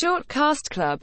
Short Cast Club.